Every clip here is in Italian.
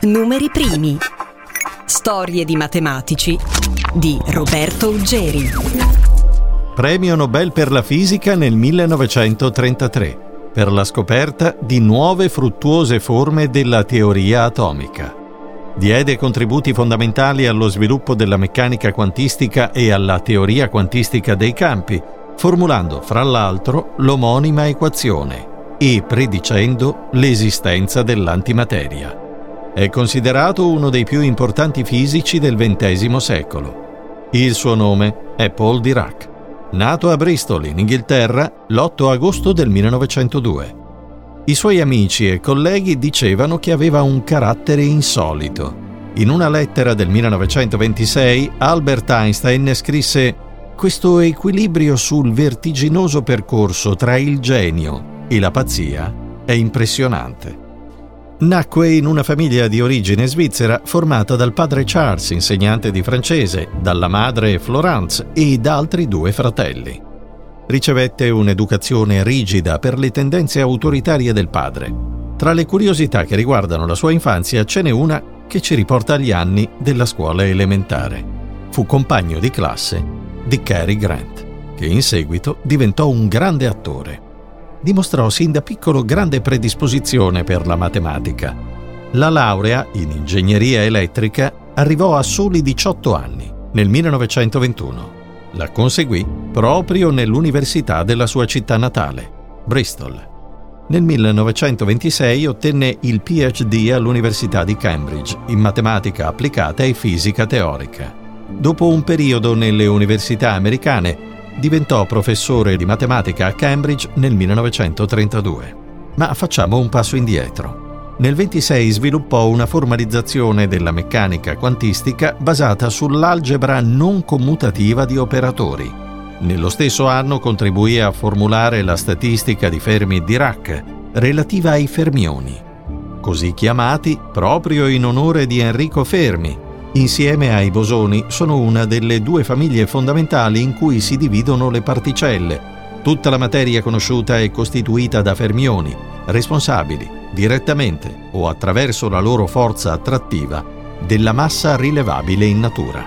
Numeri primi. Storie di matematici di Roberto Uggeri. Premio Nobel per la fisica nel 1933 per la scoperta di nuove fruttuose forme della teoria atomica. Diede contributi fondamentali allo sviluppo della meccanica quantistica e alla teoria quantistica dei campi, formulando fra l'altro l'omonima equazione e predicendo l'esistenza dell'antimateria. È considerato uno dei più importanti fisici del XX secolo. Il suo nome è Paul Dirac. Nato a Bristol, in Inghilterra, l'8 agosto del 1902. I suoi amici e colleghi dicevano che aveva un carattere insolito. In una lettera del 1926, Albert Einstein scrisse questo equilibrio sul vertiginoso percorso tra il genio e la pazzia è impressionante. Nacque in una famiglia di origine svizzera formata dal padre Charles, insegnante di francese, dalla madre Florence e da altri due fratelli. Ricevette un'educazione rigida per le tendenze autoritarie del padre. Tra le curiosità che riguardano la sua infanzia ce n'è una che ci riporta agli anni della scuola elementare. Fu compagno di classe di Cary Grant, che in seguito diventò un grande attore dimostrò sin da piccolo grande predisposizione per la matematica. La laurea in ingegneria elettrica arrivò a soli 18 anni, nel 1921. La conseguì proprio nell'università della sua città natale, Bristol. Nel 1926 ottenne il PhD all'Università di Cambridge in matematica applicata e fisica teorica. Dopo un periodo nelle università americane, diventò professore di matematica a Cambridge nel 1932. Ma facciamo un passo indietro. Nel 26 sviluppò una formalizzazione della meccanica quantistica basata sull'algebra non commutativa di operatori. Nello stesso anno contribuì a formulare la statistica di Fermi-Dirac relativa ai fermioni, così chiamati proprio in onore di Enrico Fermi, insieme ai bosoni, sono una delle due famiglie fondamentali in cui si dividono le particelle. Tutta la materia conosciuta è costituita da fermioni, responsabili, direttamente o attraverso la loro forza attrattiva, della massa rilevabile in natura.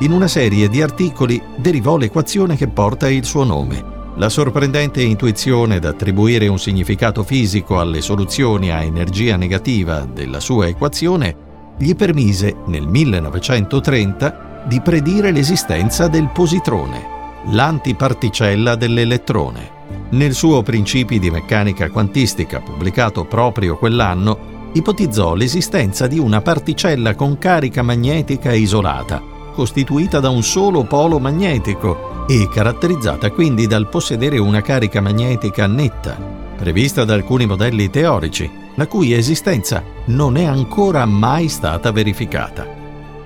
In una serie di articoli derivò l'equazione che porta il suo nome. La sorprendente intuizione d'attribuire un significato fisico alle soluzioni a energia negativa della sua equazione gli permise nel 1930 di predire l'esistenza del positrone, l'antiparticella dell'elettrone. Nel suo Principi di meccanica quantistica, pubblicato proprio quell'anno, ipotizzò l'esistenza di una particella con carica magnetica isolata, costituita da un solo polo magnetico e caratterizzata quindi dal possedere una carica magnetica netta, prevista da alcuni modelli teorici, la cui esistenza non è ancora mai stata verificata.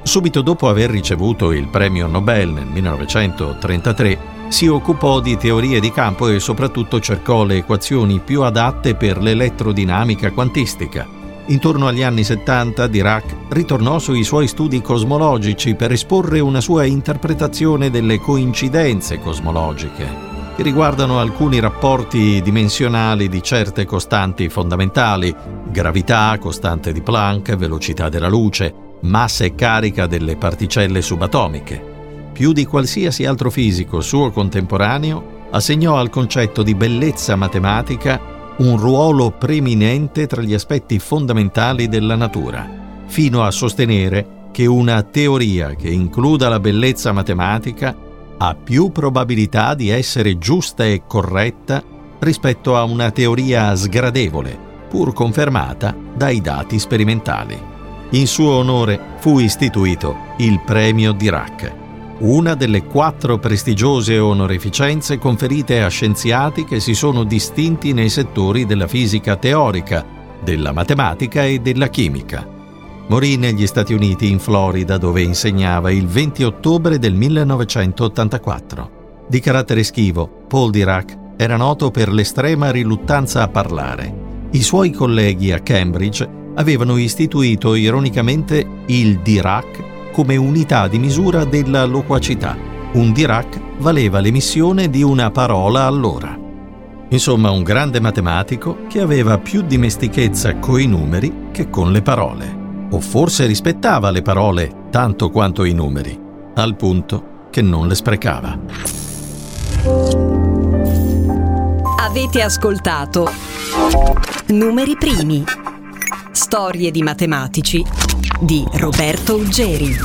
Subito dopo aver ricevuto il premio Nobel nel 1933, si occupò di teorie di campo e soprattutto cercò le equazioni più adatte per l'elettrodinamica quantistica. Intorno agli anni 70 Dirac ritornò sui suoi studi cosmologici per esporre una sua interpretazione delle coincidenze cosmologiche che riguardano alcuni rapporti dimensionali di certe costanti fondamentali, gravità, costante di Planck, velocità della luce, massa e carica delle particelle subatomiche. Più di qualsiasi altro fisico suo contemporaneo, assegnò al concetto di bellezza matematica un ruolo preminente tra gli aspetti fondamentali della natura, fino a sostenere che una teoria che includa la bellezza matematica ha più probabilità di essere giusta e corretta rispetto a una teoria sgradevole, pur confermata dai dati sperimentali. In suo onore fu istituito il Premio Dirac, una delle quattro prestigiose onorificenze conferite a scienziati che si sono distinti nei settori della fisica teorica, della matematica e della chimica. Morì negli Stati Uniti, in Florida, dove insegnava il 20 ottobre del 1984. Di carattere schivo, Paul Dirac era noto per l'estrema riluttanza a parlare. I suoi colleghi a Cambridge avevano istituito ironicamente il Dirac come unità di misura della loquacità. Un Dirac valeva l'emissione di una parola all'ora. Insomma, un grande matematico che aveva più dimestichezza coi numeri che con le parole. O forse rispettava le parole tanto quanto i numeri, al punto che non le sprecava. Avete ascoltato Numeri primi. Storie di matematici di Roberto Uggeri.